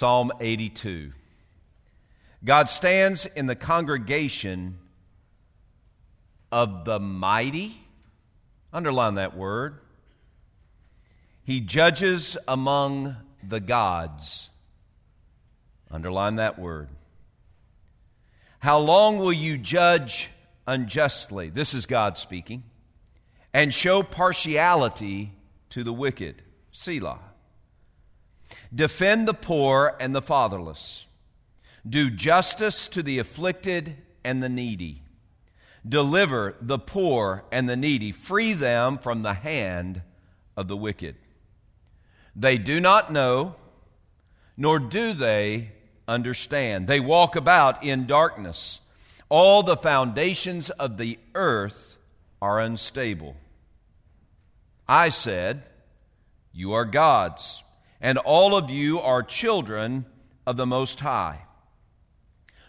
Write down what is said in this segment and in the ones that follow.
Psalm 82. God stands in the congregation of the mighty. Underline that word. He judges among the gods. Underline that word. How long will you judge unjustly? This is God speaking. And show partiality to the wicked. Selah. Defend the poor and the fatherless. Do justice to the afflicted and the needy. Deliver the poor and the needy. Free them from the hand of the wicked. They do not know, nor do they understand. They walk about in darkness. All the foundations of the earth are unstable. I said, You are gods, and all of you are children of the Most High.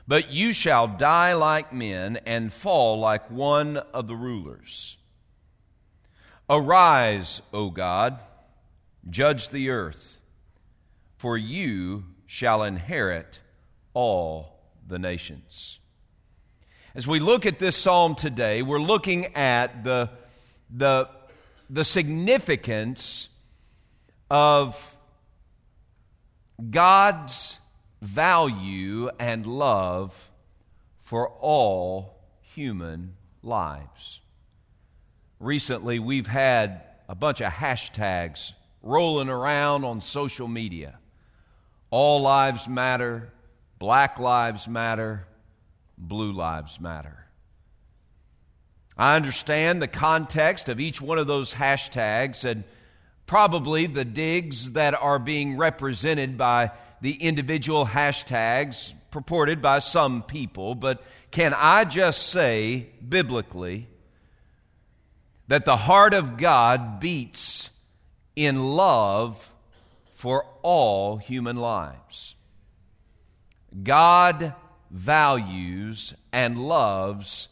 But you shall die like men and fall like one of the rulers. Arise, O God, judge the earth, for you shall inherit all the nations. As we look at this psalm today, we're looking at the, the, the significance of God's value and love for all human lives. Recently, we've had a bunch of hashtags rolling around on social media. All lives matter, black lives matter, blue lives matter. I understand the context of each one of those hashtags and probably the digs that are being represented by the individual hashtags purported by some people, but can I just say, biblically, that the heart of God beats in love for all human lives? God values and loves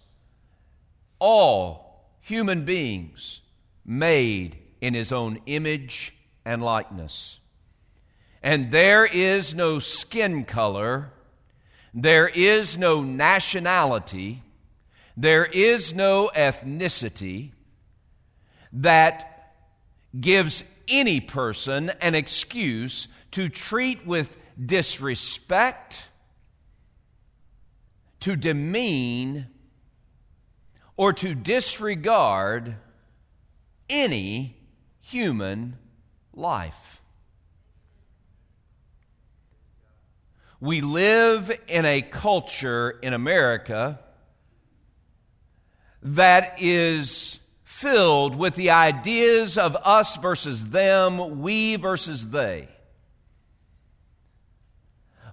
all human beings made in his own image and likeness. And there is no skin color, there is no nationality, there is no ethnicity that gives any person an excuse to treat with disrespect, to demean, or to disregard any human life. We live in a culture in America that is filled with the ideas of us versus them, we versus they.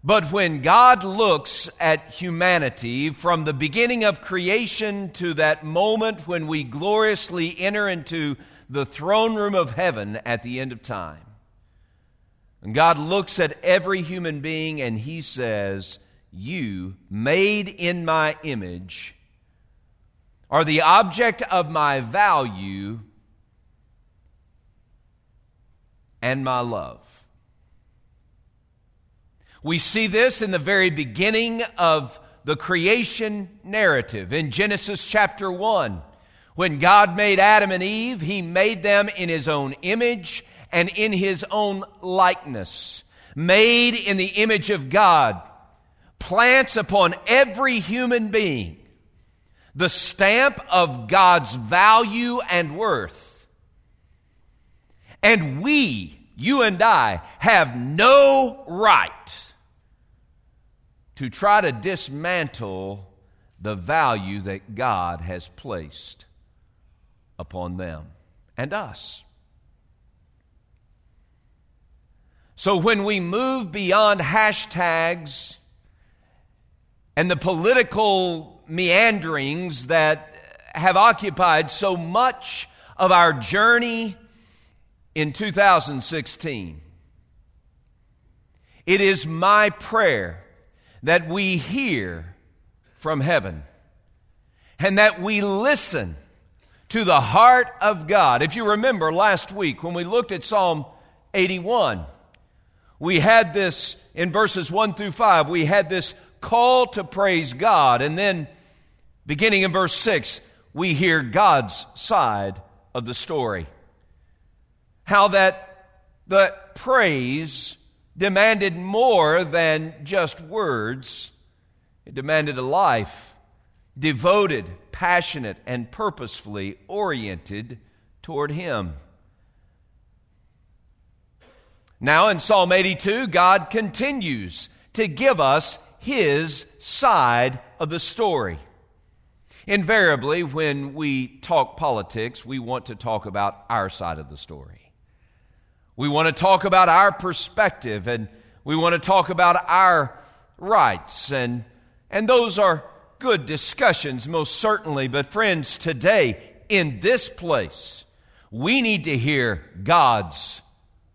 But when God looks at humanity from the beginning of creation to that moment when we gloriously enter into the throne room of heaven at the end of time, and God looks at every human being and he says, You, made in my image, are the object of my value and my love. We see this in the very beginning of the creation narrative in Genesis chapter 1. When God made Adam and Eve, He made them in His own image and in his own likeness, made in the image of God, plants upon every human being. The stamp of God's value and worth. And we, you and I, have no right to try to dismantle the value that God has placed upon them and us. So when we move beyond hashtags and the political meanderings that have occupied so much of our journey in 2016, it is my prayer that we hear from heaven and that we listen to the heart of God. If you remember last week when we looked at Psalm 81, We had this in verses 1 through 5, we had this call to praise God. And then, beginning in verse 6, we hear God's side of the story. How that the praise demanded more than just words, it demanded a life devoted, passionate, and purposefully oriented toward Him. Now, in Psalm 82, God continues to give us His side of the story. Invariably, when we talk politics, we want to talk about our side of the story. We want to talk about our perspective and we want to talk about our rights. And, and those are good discussions, most certainly. But, friends, today, in this place, we need to hear God's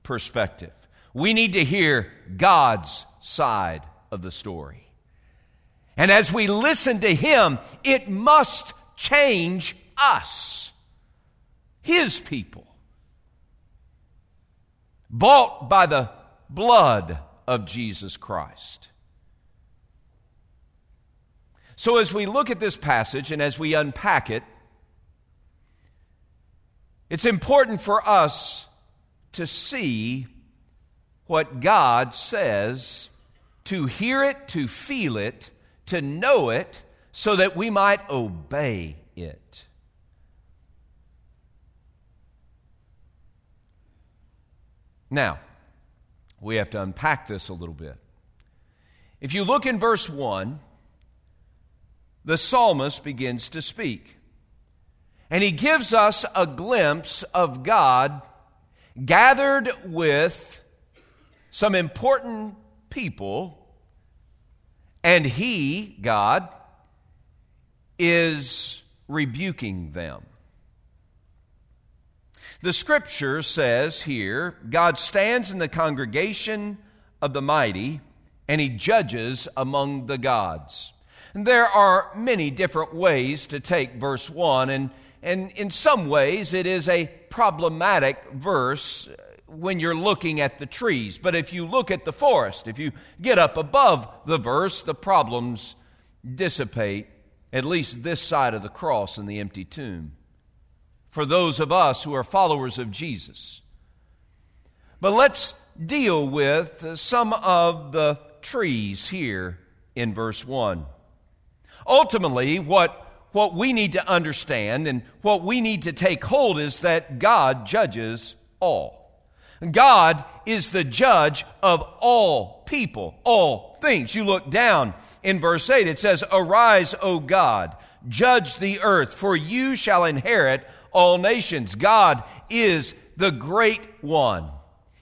perspective. We need to hear God's side of the story. And as we listen to Him, it must change us, His people, bought by the blood of Jesus Christ. So, as we look at this passage and as we unpack it, it's important for us to see what God says, to hear it, to feel it, to know it, so that we might obey it. Now, we have to unpack this a little bit. If you look in verse 1, the psalmist begins to speak. And he gives us a glimpse of God gathered with some important people, and he, God, is rebuking them. The scripture says here God stands in the congregation of the mighty, and he judges among the gods. There are many different ways to take verse 1, and and in some ways, it is a problematic verse uh, when you're looking at the trees. But if you look at the forest, if you get up above the verse, the problems dissipate, at least this side of the cross and the empty tomb, for those of us who are followers of Jesus. But let's deal with some of the trees here in verse 1. Ultimately, what what we need to understand and what we need to take hold is that God judges all. God is the judge of all people, all things. You look down in verse 8, it says, Arise, O God, judge the earth, for you shall inherit all nations. God is the great one.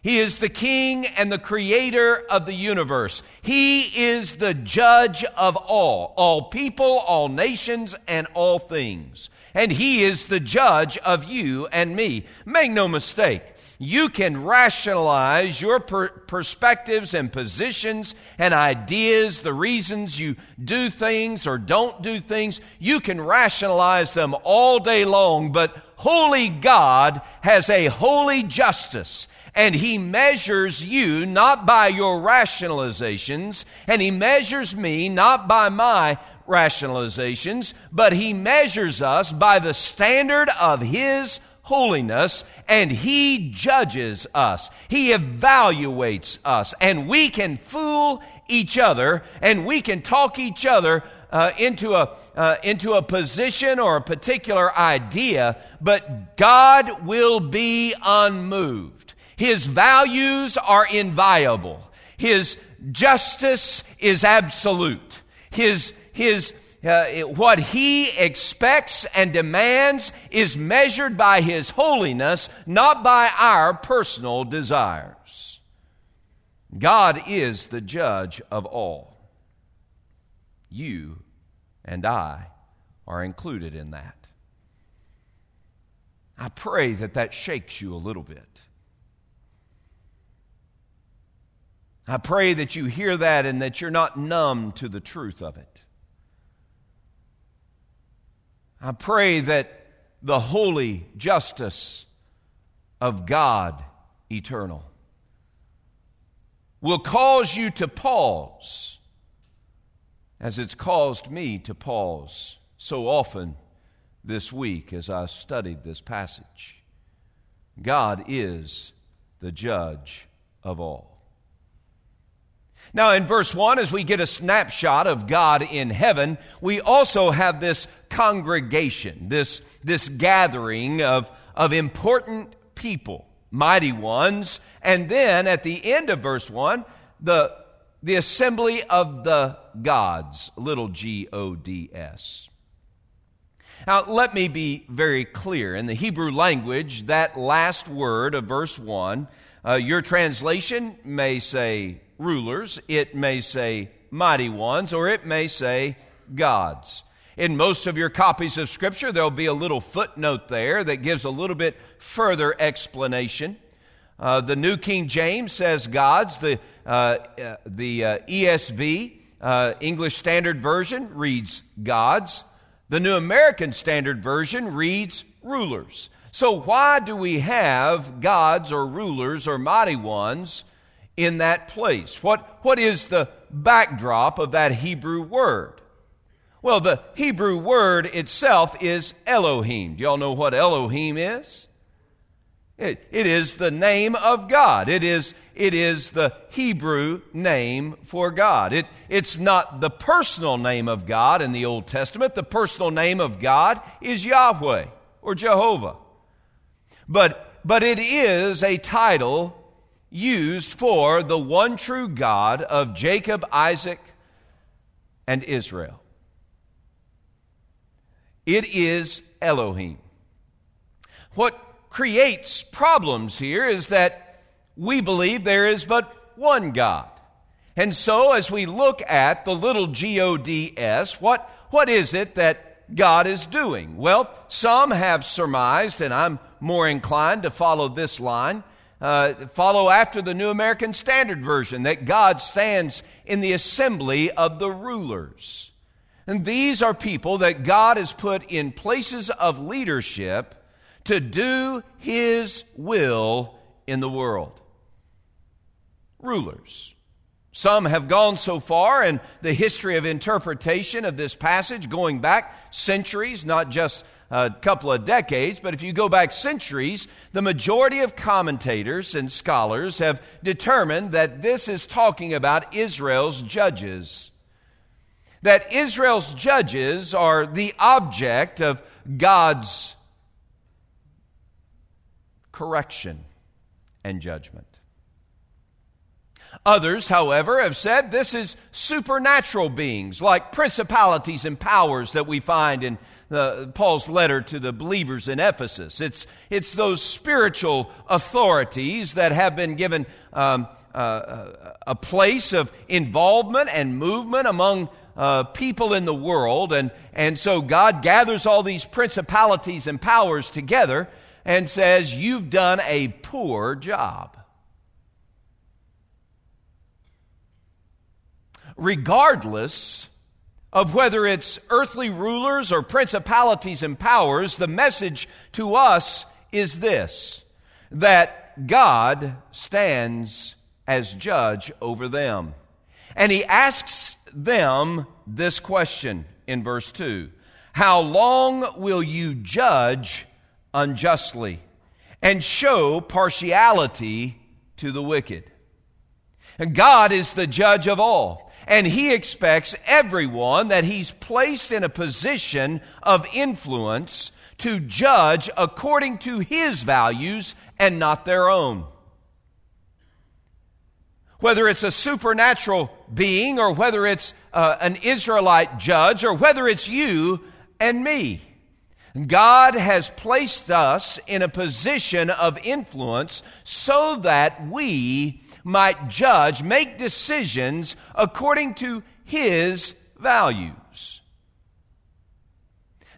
He is the king and the creator of the universe. He is the judge of all, all people, all nations, and all things. And he is the judge of you and me. Make no mistake. You can rationalize your per- perspectives and positions and ideas, the reasons you do things or don't do things. You can rationalize them all day long, but holy God has a holy justice and he measures you not by your rationalizations, and he measures me not by my rationalizations, but he measures us by the standard of his holiness, and he judges us. He evaluates us, and we can fool each other, and we can talk each other uh, into, a, uh, into a position or a particular idea, but God will be unmoved. His values are inviolable. His justice is absolute. His, his, uh, what he expects and demands is measured by his holiness, not by our personal desires. God is the judge of all. You and I are included in that. I pray that that shakes you a little bit. I pray that you hear that and that you're not numb to the truth of it. I pray that the holy justice of God eternal will cause you to pause, as it's caused me to pause so often this week as I studied this passage. God is the judge of all. Now, in verse 1, as we get a snapshot of God in heaven, we also have this congregation, this, this gathering of, of important people, mighty ones. And then at the end of verse 1, the, the assembly of the gods, little g O D S. Now, let me be very clear. In the Hebrew language, that last word of verse 1, uh, your translation may say rulers, it may say mighty ones, or it may say gods. In most of your copies of Scripture, there'll be a little footnote there that gives a little bit further explanation. Uh, the New King James says gods. The, uh, uh, the uh, ESV, uh, English Standard Version, reads gods. The New American Standard Version reads rulers. So, why do we have gods or rulers or mighty ones in that place? What, what is the backdrop of that Hebrew word? Well, the Hebrew word itself is Elohim. Do y'all know what Elohim is? It, it is the name of God. It is, it is the Hebrew name for God. It, it's not the personal name of God in the Old Testament. The personal name of God is Yahweh or Jehovah. But, but it is a title used for the one true God of Jacob, Isaac, and Israel. It is Elohim. What creates problems here is that we believe there is but one God. And so, as we look at the little G O D S, what, what is it that God is doing? Well, some have surmised, and I'm more inclined to follow this line, uh, follow after the New American Standard Version, that God stands in the assembly of the rulers. And these are people that God has put in places of leadership to do his will in the world. Rulers. Some have gone so far in the history of interpretation of this passage, going back centuries, not just a couple of decades, but if you go back centuries, the majority of commentators and scholars have determined that this is talking about Israel's judges. That Israel's judges are the object of God's correction and judgment. Others, however, have said this is supernatural beings like principalities and powers that we find in the, Paul's letter to the believers in Ephesus. It's, it's those spiritual authorities that have been given um, uh, a place of involvement and movement among uh, people in the world. And, and so God gathers all these principalities and powers together and says, You've done a poor job. Regardless of whether it's earthly rulers or principalities and powers, the message to us is this that God stands as judge over them. And he asks them this question in verse 2 How long will you judge unjustly and show partiality to the wicked. And God is the judge of all, and He expects everyone that He's placed in a position of influence to judge according to His values and not their own. Whether it's a supernatural being or whether it's uh, an Israelite judge or whether it's you and me. God has placed us in a position of influence so that we might judge, make decisions according to His values.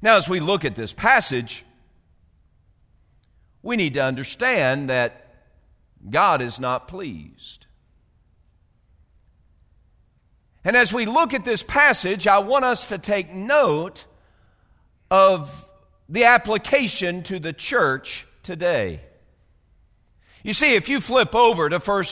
Now, as we look at this passage, we need to understand that God is not pleased. And as we look at this passage, I want us to take note of the application to the church today. You see, if you flip over to 1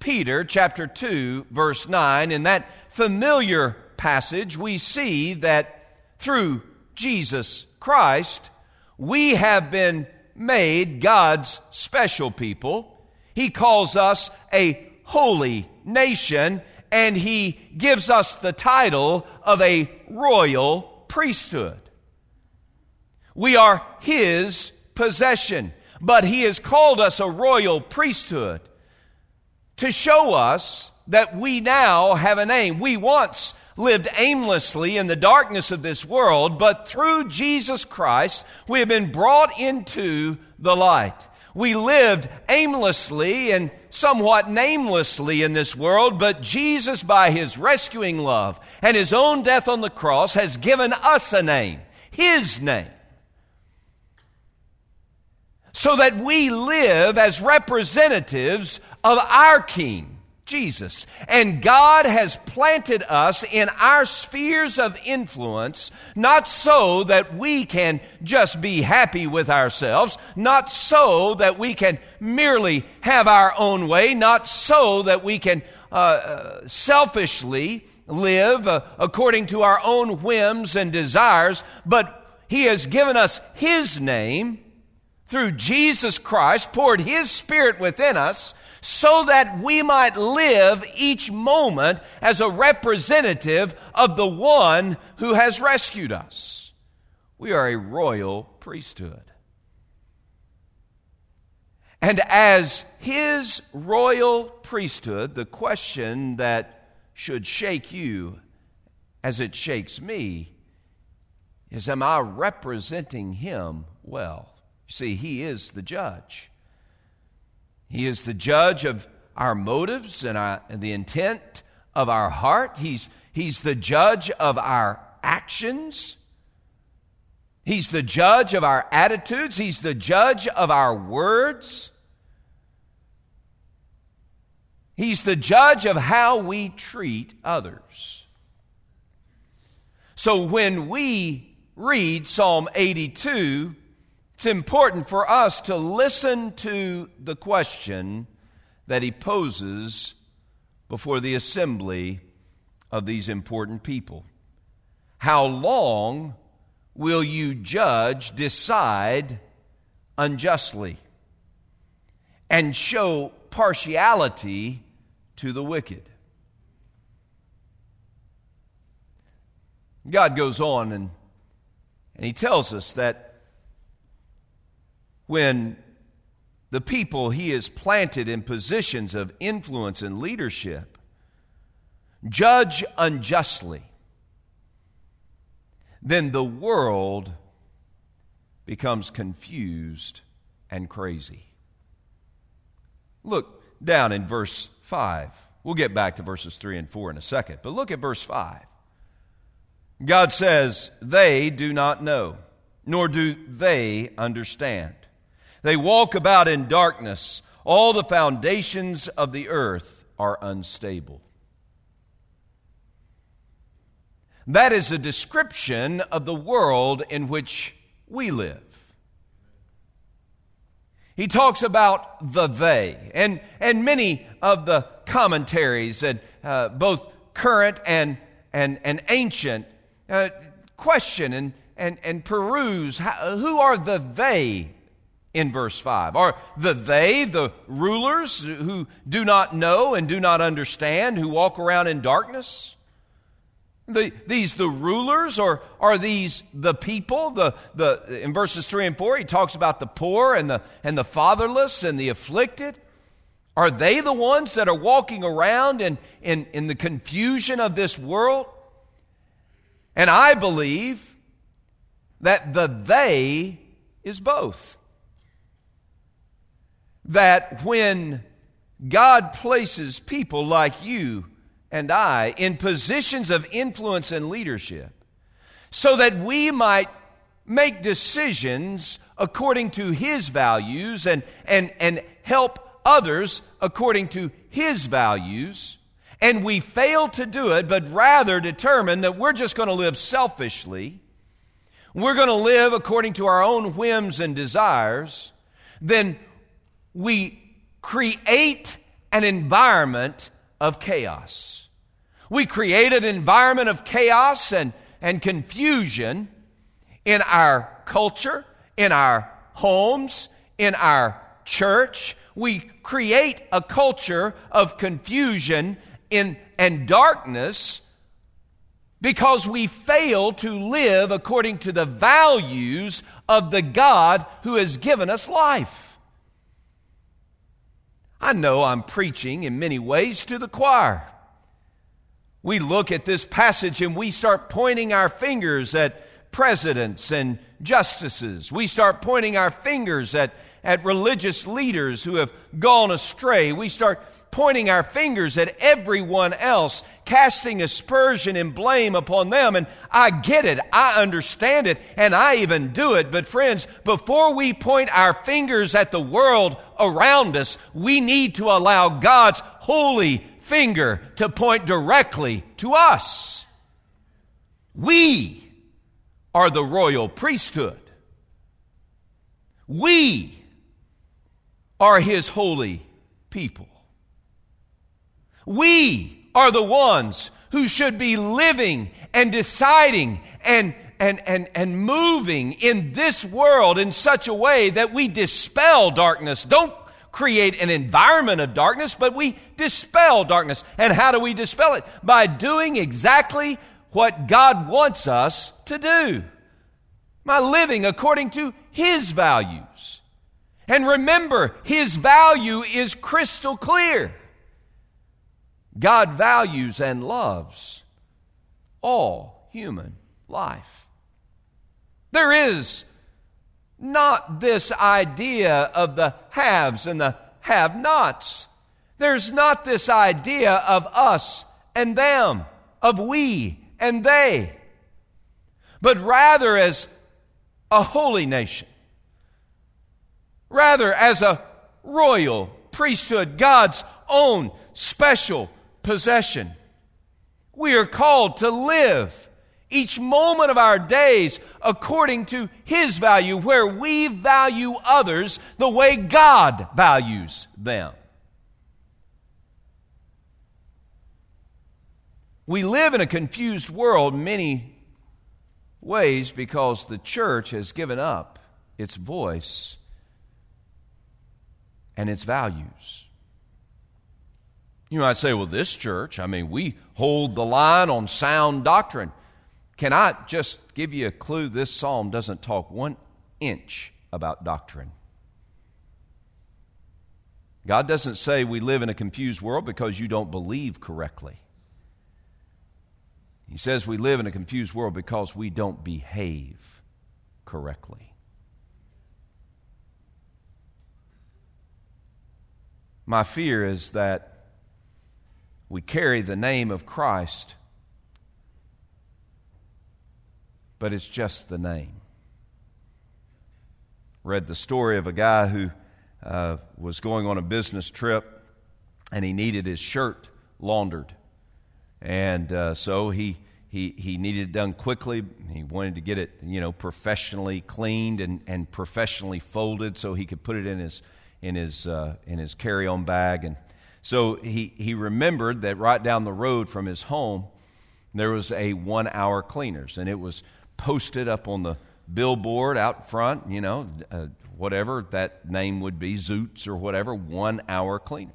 Peter chapter 2 verse 9 in that familiar passage we see that through Jesus Christ we have been made God's special people. He calls us a holy nation and he gives us the title of a royal priesthood. We are his possession, but he has called us a royal priesthood to show us that we now have a name. We once lived aimlessly in the darkness of this world, but through Jesus Christ, we have been brought into the light. We lived aimlessly and somewhat namelessly in this world, but Jesus, by his rescuing love and his own death on the cross, has given us a name, his name so that we live as representatives of our King, Jesus. And God has planted us in our spheres of influence, not so that we can just be happy with ourselves, not so that we can merely have our own way, not so that we can uh, uh selfishly live uh, according to our own whims and desires, but He has given us His name through Jesus Christ, poured His Spirit within us so that we might live each moment as a representative of the one who has rescued us. We are a royal priesthood. And as His royal priesthood, the question that should shake you as it shakes me is Am I representing Him well? See, He is the judge. He is the judge of our motives and, our, and the intent of our heart. He's, he's the judge of our actions. He's the judge of our attitudes. He's the judge of our words. He's the judge of how we treat others. So when we read Psalm 82, it's important for us to listen to the question that he poses before the assembly of these important people. How long will you judge, decide unjustly, and show partiality to the wicked? God goes on and, and he tells us that when the people he has planted in positions of influence and leadership judge unjustly, then the world becomes confused and crazy. Look down in verse 5. We'll get back to verses 3 and 4 in a second, but look at verse 5. God says, They do not know, nor do they understand. They walk about in darkness. All the foundations of the earth are unstable. That is a description of the world in which we live. He talks about the they, and, and many of the commentaries, and uh, both current and, and, and ancient, uh, question and, and, and peruse how, who are the they in verse 5? Are the they the rulers who do not know and do not understand, who walk around in darkness? The, these the rulers or are these the people the, the in verses 3 and 4 he talks about the poor and the and the fatherless and the afflicted are they the ones that are walking around in, in, in the confusion of this world and i believe that the they is both that when God places people like you and I in positions of influence and leadership, so that we might make decisions according to His values and, and, and help others according to His values, and we fail to do it, but rather determine that we're just going to live selfishly, we're going to live according to our own whims and desires, then we create an environment of chaos. We create an environment of chaos and, and confusion in our culture, in our homes, in our church. We create a culture of confusion in, and darkness because we fail to live according to the values of the God who has given us life. I know I'm preaching in many ways to the choir. We look at this passage and we start pointing our fingers at presidents and justices. We start pointing our fingers at, at religious leaders who have gone astray. We start pointing our fingers at everyone else, casting aspersion and blame upon them. And I get it. I understand it. And I even do it. But friends, before we point our fingers at the world around us, we need to allow God's holy finger to point directly to us. We are the royal priesthood. We are his holy people. We are the ones who should be living and deciding and, and, and, and moving in this world in such a way that we dispel darkness. Don't create an environment of darkness, but we dispel darkness. And how do we dispel it? By doing exactly what God wants us to do. By living according to His values. And remember, His value is crystal clear. God values and loves all human life. There is not this idea of the haves and the have nots. There's not this idea of us and them, of we and they, but rather as a holy nation, rather as a royal priesthood, God's own special possession. We are called to live each moment of our days according to His value, where we value others the way God values them. We live in a confused world many ways because the church has given up its voice and its values. You might say, well, this church, I mean, we hold the line on sound doctrine. Can I just give you a clue? This psalm doesn't talk one inch about doctrine. God doesn't say we live in a confused world because you don't believe correctly. He says we live in a confused world because we don't behave correctly. My fear is that we carry the name of Christ, but it's just the name. Read the story of a guy who uh, was going on a business trip and he needed his shirt laundered. And uh, so he, he, he needed it done quickly. He wanted to get it, you know, professionally cleaned and, and professionally folded so he could put it in his, in his, uh, in his carry-on bag. And so he, he remembered that right down the road from his home, there was a one-hour cleaners. And it was posted up on the billboard out front, you know, uh, whatever that name would be, Zoots or whatever, one-hour cleaner.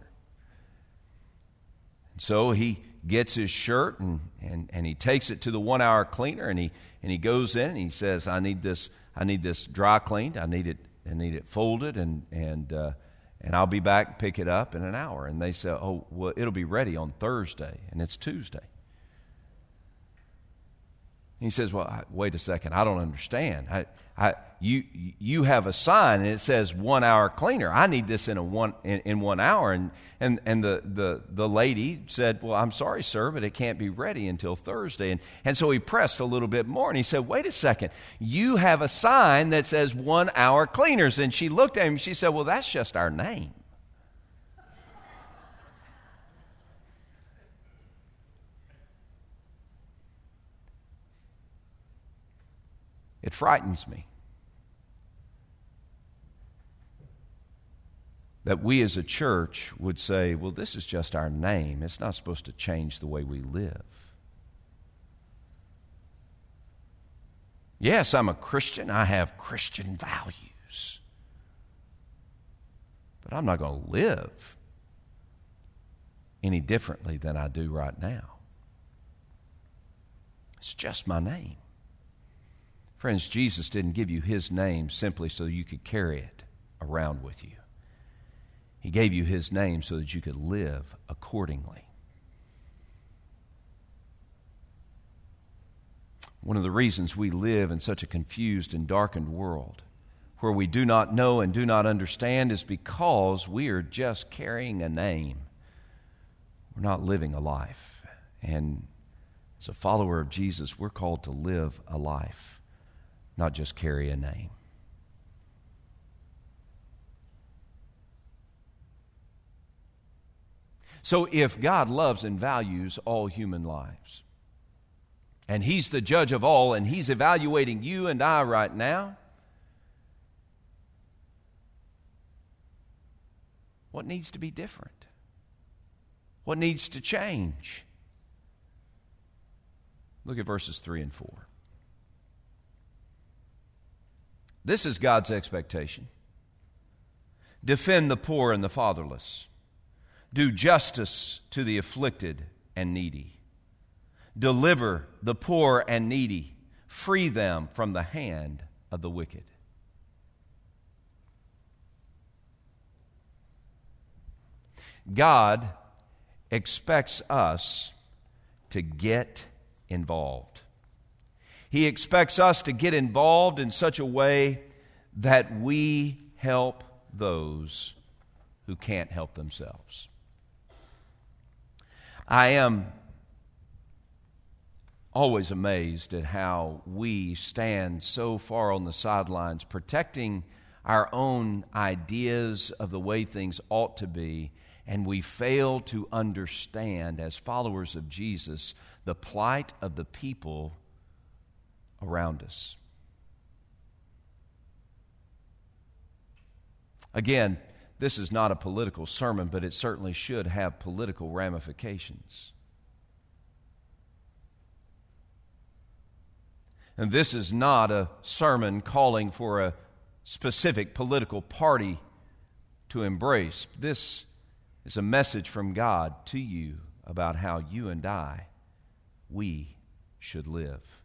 So he gets his shirt and, and, and he takes it to the one hour cleaner and he, and he goes in and he says, I need this, I need this dry cleaned. I need it, I need it folded and, and, uh, and I'll be back, pick it up in an hour. And they say, Oh, well, it'll be ready on Thursday, and it's Tuesday. He says, Well, wait a second, I don't understand. I, I, you, you have a sign and it says one hour cleaner. I need this in, a one, in, in one hour. And, and, and the, the, the lady said, Well, I'm sorry, sir, but it can't be ready until Thursday. And, and so he pressed a little bit more and he said, Wait a second. You have a sign that says one hour cleaners. And she looked at him and she said, Well, that's just our name. It frightens me. that we as a church would say, well, this is just our name. It's not supposed to change the way we live. Yes, I'm a Christian. I have Christian values. But I'm not going to live any differently than I do right now. It's just my name. Friends, Jesus didn't give you his name simply so you could carry it around with you. He gave you his name so that you could live accordingly. One of the reasons we live in such a confused and darkened world where we do not know and do not understand is because we are just carrying a name. We're not living a life. And as a follower of Jesus, we're called to live a life, not just carry a name. So, if God loves and values all human lives, and He's the judge of all, and He's evaluating you and I right now. What needs to be different? What needs to change? Look at verses 3 and 4. This is God's expectation. Defend the poor and the fatherless. Do justice to the afflicted and needy Deliver the poor and needy, free them from the hand of the wicked. God expects us to get involved. He expects us to get involved in such a way that we help those who can't help themselves. I am always amazed at how we stand so far on the sidelines protecting our own ideas of the way things ought to be, and we fail to understand, as followers of Jesus, the plight of the people around us. Again, this is not a political sermon, but it certainly should have political ramifications. And this is not a sermon calling for a specific political party to embrace. This is a message from God to you about how you and I, we should live.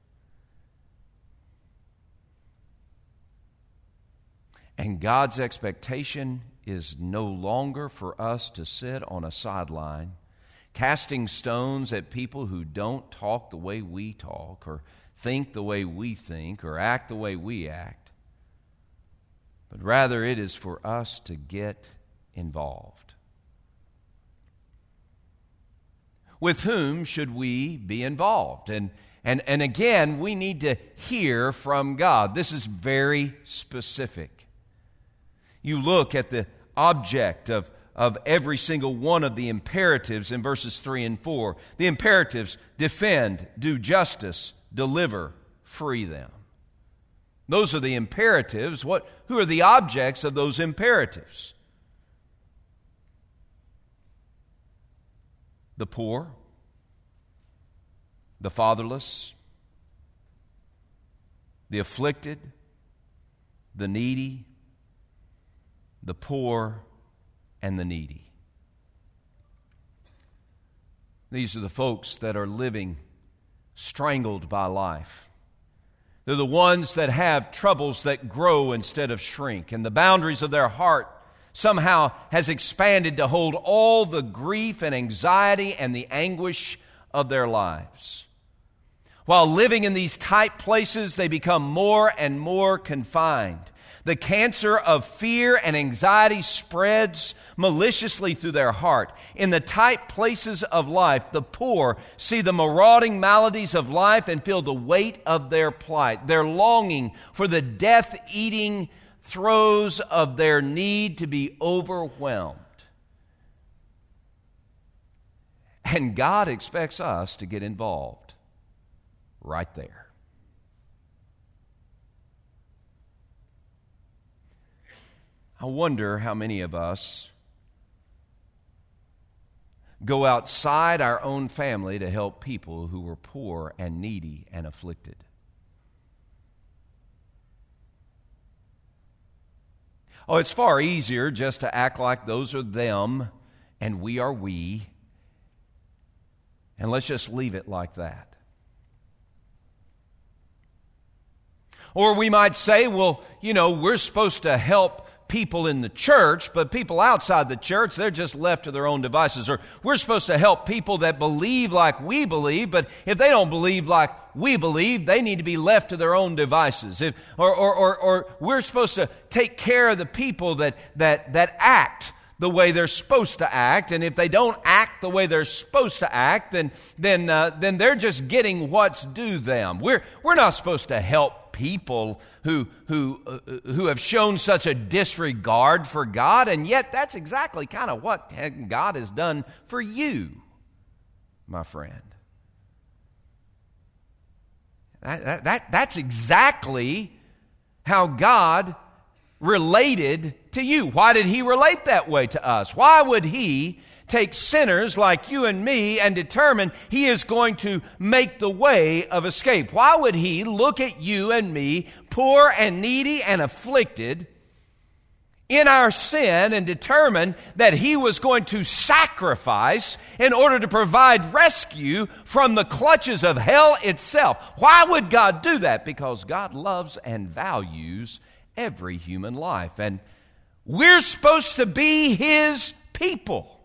And God's expectation is no longer for us to sit on a sideline casting stones at people who don't talk the way we talk or think the way we think or act the way we act, but rather it is for us to get involved. With whom should we be involved? And, and, and again, we need to hear from God. This is very specific. You look at the object of, of every single one of the imperatives in verses 3 and 4. The imperatives defend, do justice, deliver, free them. Those are the imperatives. What, who are the objects of those imperatives? The poor, the fatherless, the afflicted, the needy, the poor, and the needy. These are the folks that are living strangled by life. They're the ones that have troubles that grow instead of shrink, and the boundaries of their heart somehow has expanded to hold all the grief and anxiety and the anguish of their lives. While living in these tight places, they become more and more confined. The cancer of fear and anxiety spreads maliciously through their heart. In the tight places of life, the poor see the marauding maladies of life and feel the weight of their plight. Their longing for the death eating throes of their need to be overwhelmed. And God expects us to get involved right there. I wonder how many of us go outside our own family to help people who were poor and needy and afflicted. Oh, it's far easier just to act like those are them and we are we. And let's just leave it like that. Or we might say, well, you know, we're supposed to help people in the church, but people outside the church, they're just left to their own devices. Or we're supposed to help people that believe like we believe, but if they don't believe like we believe, they need to be left to their own devices. If, or, or, or, or we're supposed to take care of the people that, that, that act the way they're supposed to act, and if they don't act the way they're supposed to act, then, then, uh, then they're just getting what's due them. We're, we're not supposed to help people who, who, uh, who have shown such a disregard for God, and yet that's exactly kind of what God has done for you, my friend. That, that, that, that's exactly how God related to you. Why did he relate that way to us? Why would he take sinners like you and me and determine he is going to make the way of escape? Why would he look at you and me, poor and needy and afflicted, in our sin and determine that he was going to sacrifice in order to provide rescue from the clutches of hell itself. Why would God do that? Because God loves and values every human life. And we're supposed to be His people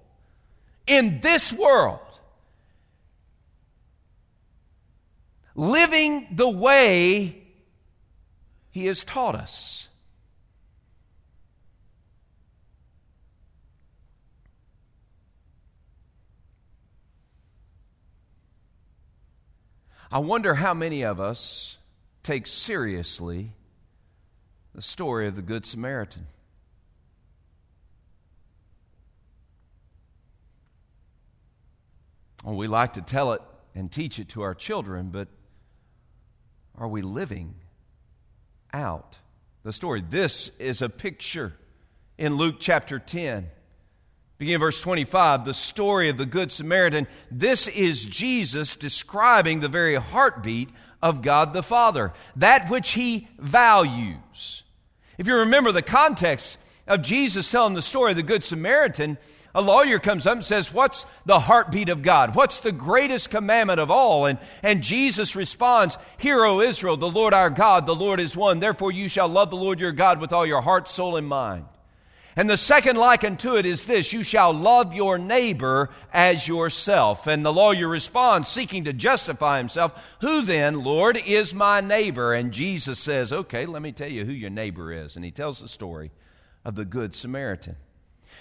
in this world, living the way He has taught us. I wonder how many of us take seriously the story of the Good Samaritan. Well, we like to tell it and teach it to our children, but are we living out the story? This is a picture in Luke chapter 10. Begin verse 25, the story of the Good Samaritan. This is Jesus describing the very heartbeat of God the Father, that which he values. If you remember the context of Jesus telling the story of the Good Samaritan, a lawyer comes up and says, What's the heartbeat of God? What's the greatest commandment of all? And, and Jesus responds, Hear, O Israel, the Lord our God, the Lord is one. Therefore you shall love the Lord your God with all your heart, soul, and mind. And the second liken to it is this you shall love your neighbor as yourself. And the lawyer responds, seeking to justify himself, Who then, Lord, is my neighbor? And Jesus says, Okay, let me tell you who your neighbor is. And he tells the story of the Good Samaritan.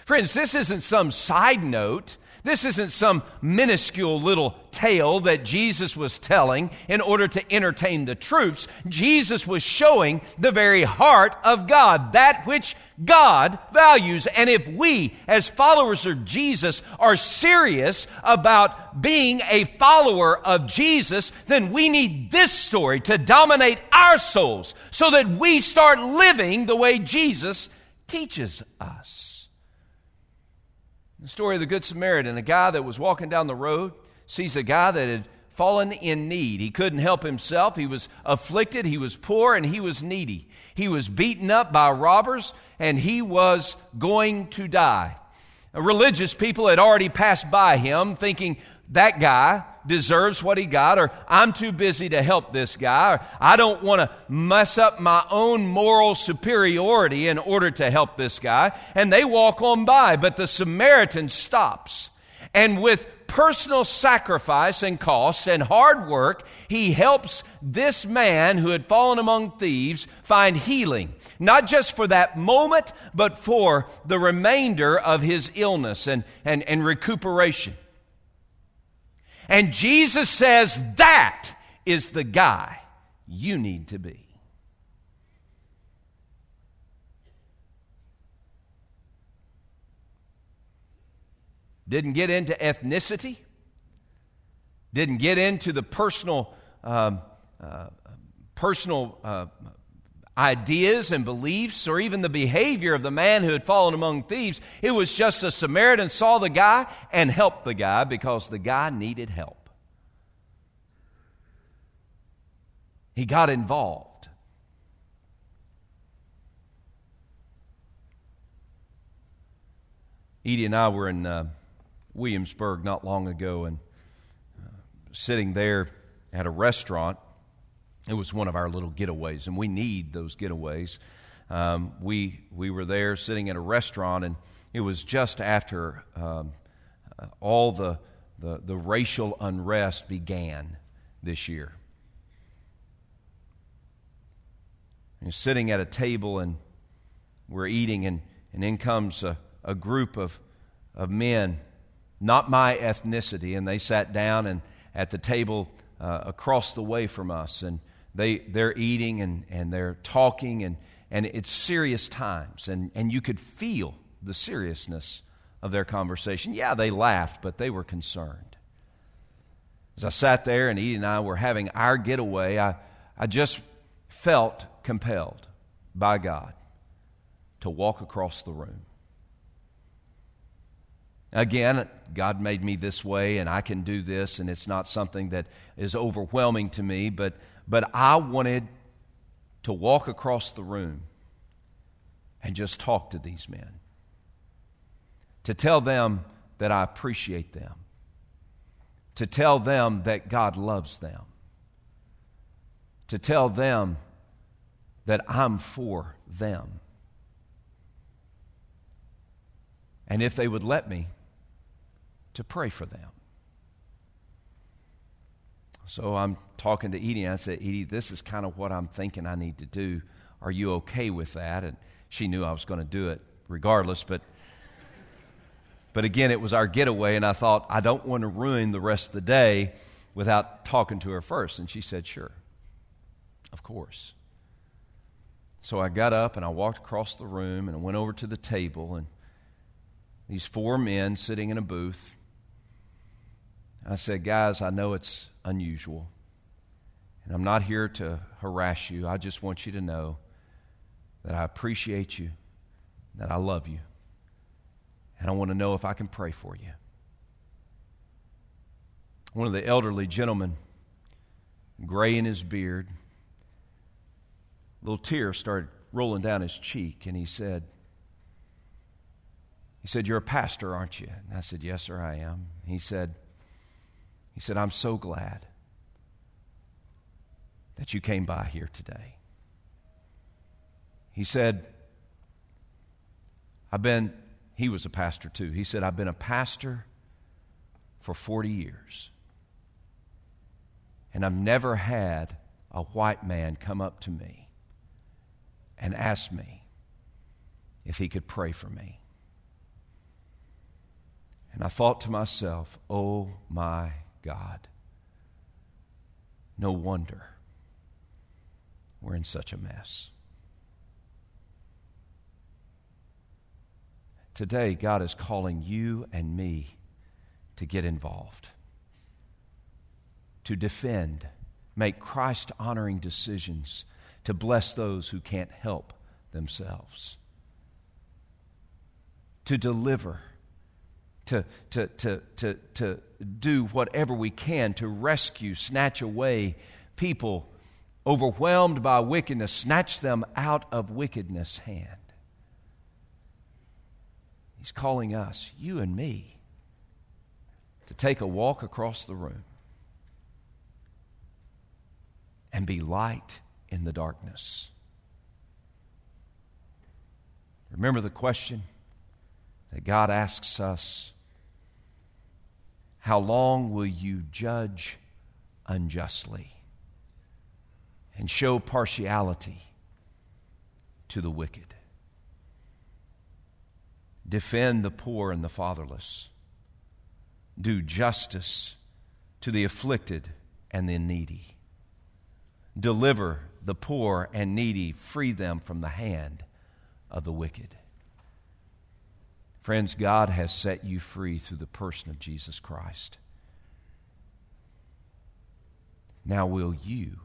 Friends, this isn't some side note. This isn't some minuscule little tale that Jesus was telling in order to entertain the troops. Jesus was showing the very heart of God, that which God values. And if we, as followers of Jesus, are serious about being a follower of Jesus, then we need this story to dominate our souls so that we start living the way Jesus teaches us. The story of the Good Samaritan, a guy that was walking down the road, sees a guy that had fallen in need. He couldn't help himself. He was afflicted, he was poor, and he was needy. He was beaten up by robbers, and he was going to die. Religious people had already passed by him, thinking, that guy deserves what he got, or I'm too busy to help this guy, or I don't want to mess up my own moral superiority in order to help this guy. And they walk on by, but the Samaritan stops. And with personal sacrifice and cost and hard work, he helps this man who had fallen among thieves find healing, not just for that moment, but for the remainder of his illness and, and, and recuperation. And Jesus says that is the guy you need to be. Didn't get into ethnicity, didn't get into the personal, um, uh, personal uh, ideas and beliefs or even the behavior of the man who had fallen among thieves. It was just a Samaritan saw the guy and helped the guy because the guy needed help. He got involved. Edie and I were in uh, Williamsburg not long ago and uh, sitting there at a restaurant it was one of our little getaways, and we need those getaways. Um, we, we were there sitting at a restaurant, and it was just after um, uh, all the, the, the racial unrest began this year. And sitting at a table, and we're eating, and, and in comes a, a group of, of men, not my ethnicity, and they sat down and at the table uh, across the way from us. And they, they're eating and, and they're talking, and, and it's serious times. And, and you could feel the seriousness of their conversation. Yeah, they laughed, but they were concerned. As I sat there and Edie and I were having our getaway, I, I just felt compelled by God to walk across the room. Again, God made me this way, and I can do this, and it's not something that is overwhelming to me, but but I wanted to walk across the room and just talk to these men, to tell them that I appreciate them, to tell them that God loves them, to tell them that I'm for them. And if they would let me, to pray for them. So I'm talking to Edie, and I said, Edie, this is kind of what I'm thinking I need to do. Are you okay with that? And she knew I was going to do it regardless, but but again, it was our getaway, and I thought, I don't want to ruin the rest of the day without talking to her first. And she said, Sure, of course. So I got up and I walked across the room and I went over to the table, and these four men sitting in a booth. I said, Guys, I know it's unusual. And I'm not here to harass you. I just want you to know that I appreciate you, that I love you, and I want to know if I can pray for you. One of the elderly gentlemen, gray in his beard, a little tear started rolling down his cheek, and he said, he said, You're a pastor, aren't you? And I said, Yes, sir, I am. He said, he said, I'm so glad that you came by here today. He said, I've been, he was a pastor too. He said, I've been a pastor for 40 years. And I've never had a white man come up to me and ask me if he could pray for me. And I thought to myself, oh my God. No wonder we're in such a mess. Today, God is calling you and me to get involved, to defend, make Christ honoring decisions, to bless those who can't help themselves, to deliver to, to, to, to, to do whatever we can to rescue, snatch away people overwhelmed by wickedness, snatch them out of wickedness' hand. He's calling us, you and me, to take a walk across the room and be light in the darkness. Remember the question that God asks us How long will you judge unjustly and show partiality to the wicked? Defend the poor and the fatherless. Do justice to the afflicted and the needy. Deliver the poor and needy, free them from the hand of the wicked. Friends, God has set you free through the person of Jesus Christ. Now, will you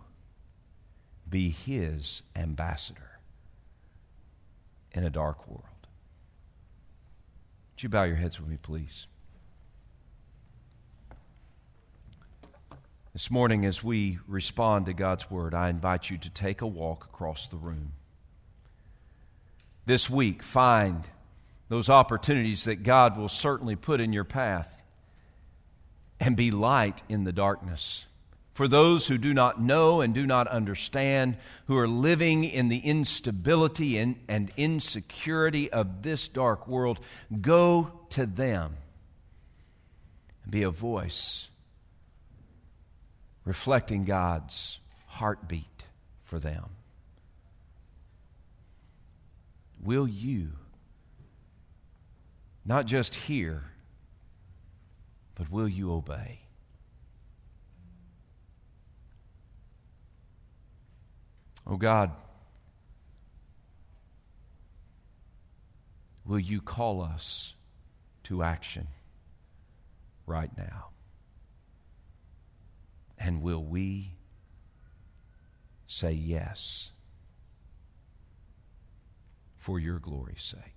be His ambassador in a dark world. Would you bow your heads with me, please? This morning, as we respond to God's Word, I invite you to take a walk across the room. This week, find those opportunities that God will certainly put in your path and be light in the darkness. For those who do not know and do not understand, who are living in the instability and, and insecurity of this dark world, go to them and be a voice reflecting God's heartbeat for them. Will you not just hear, but will you obey? Oh God, will you call us to action right now? And will we say yes for your glory's sake?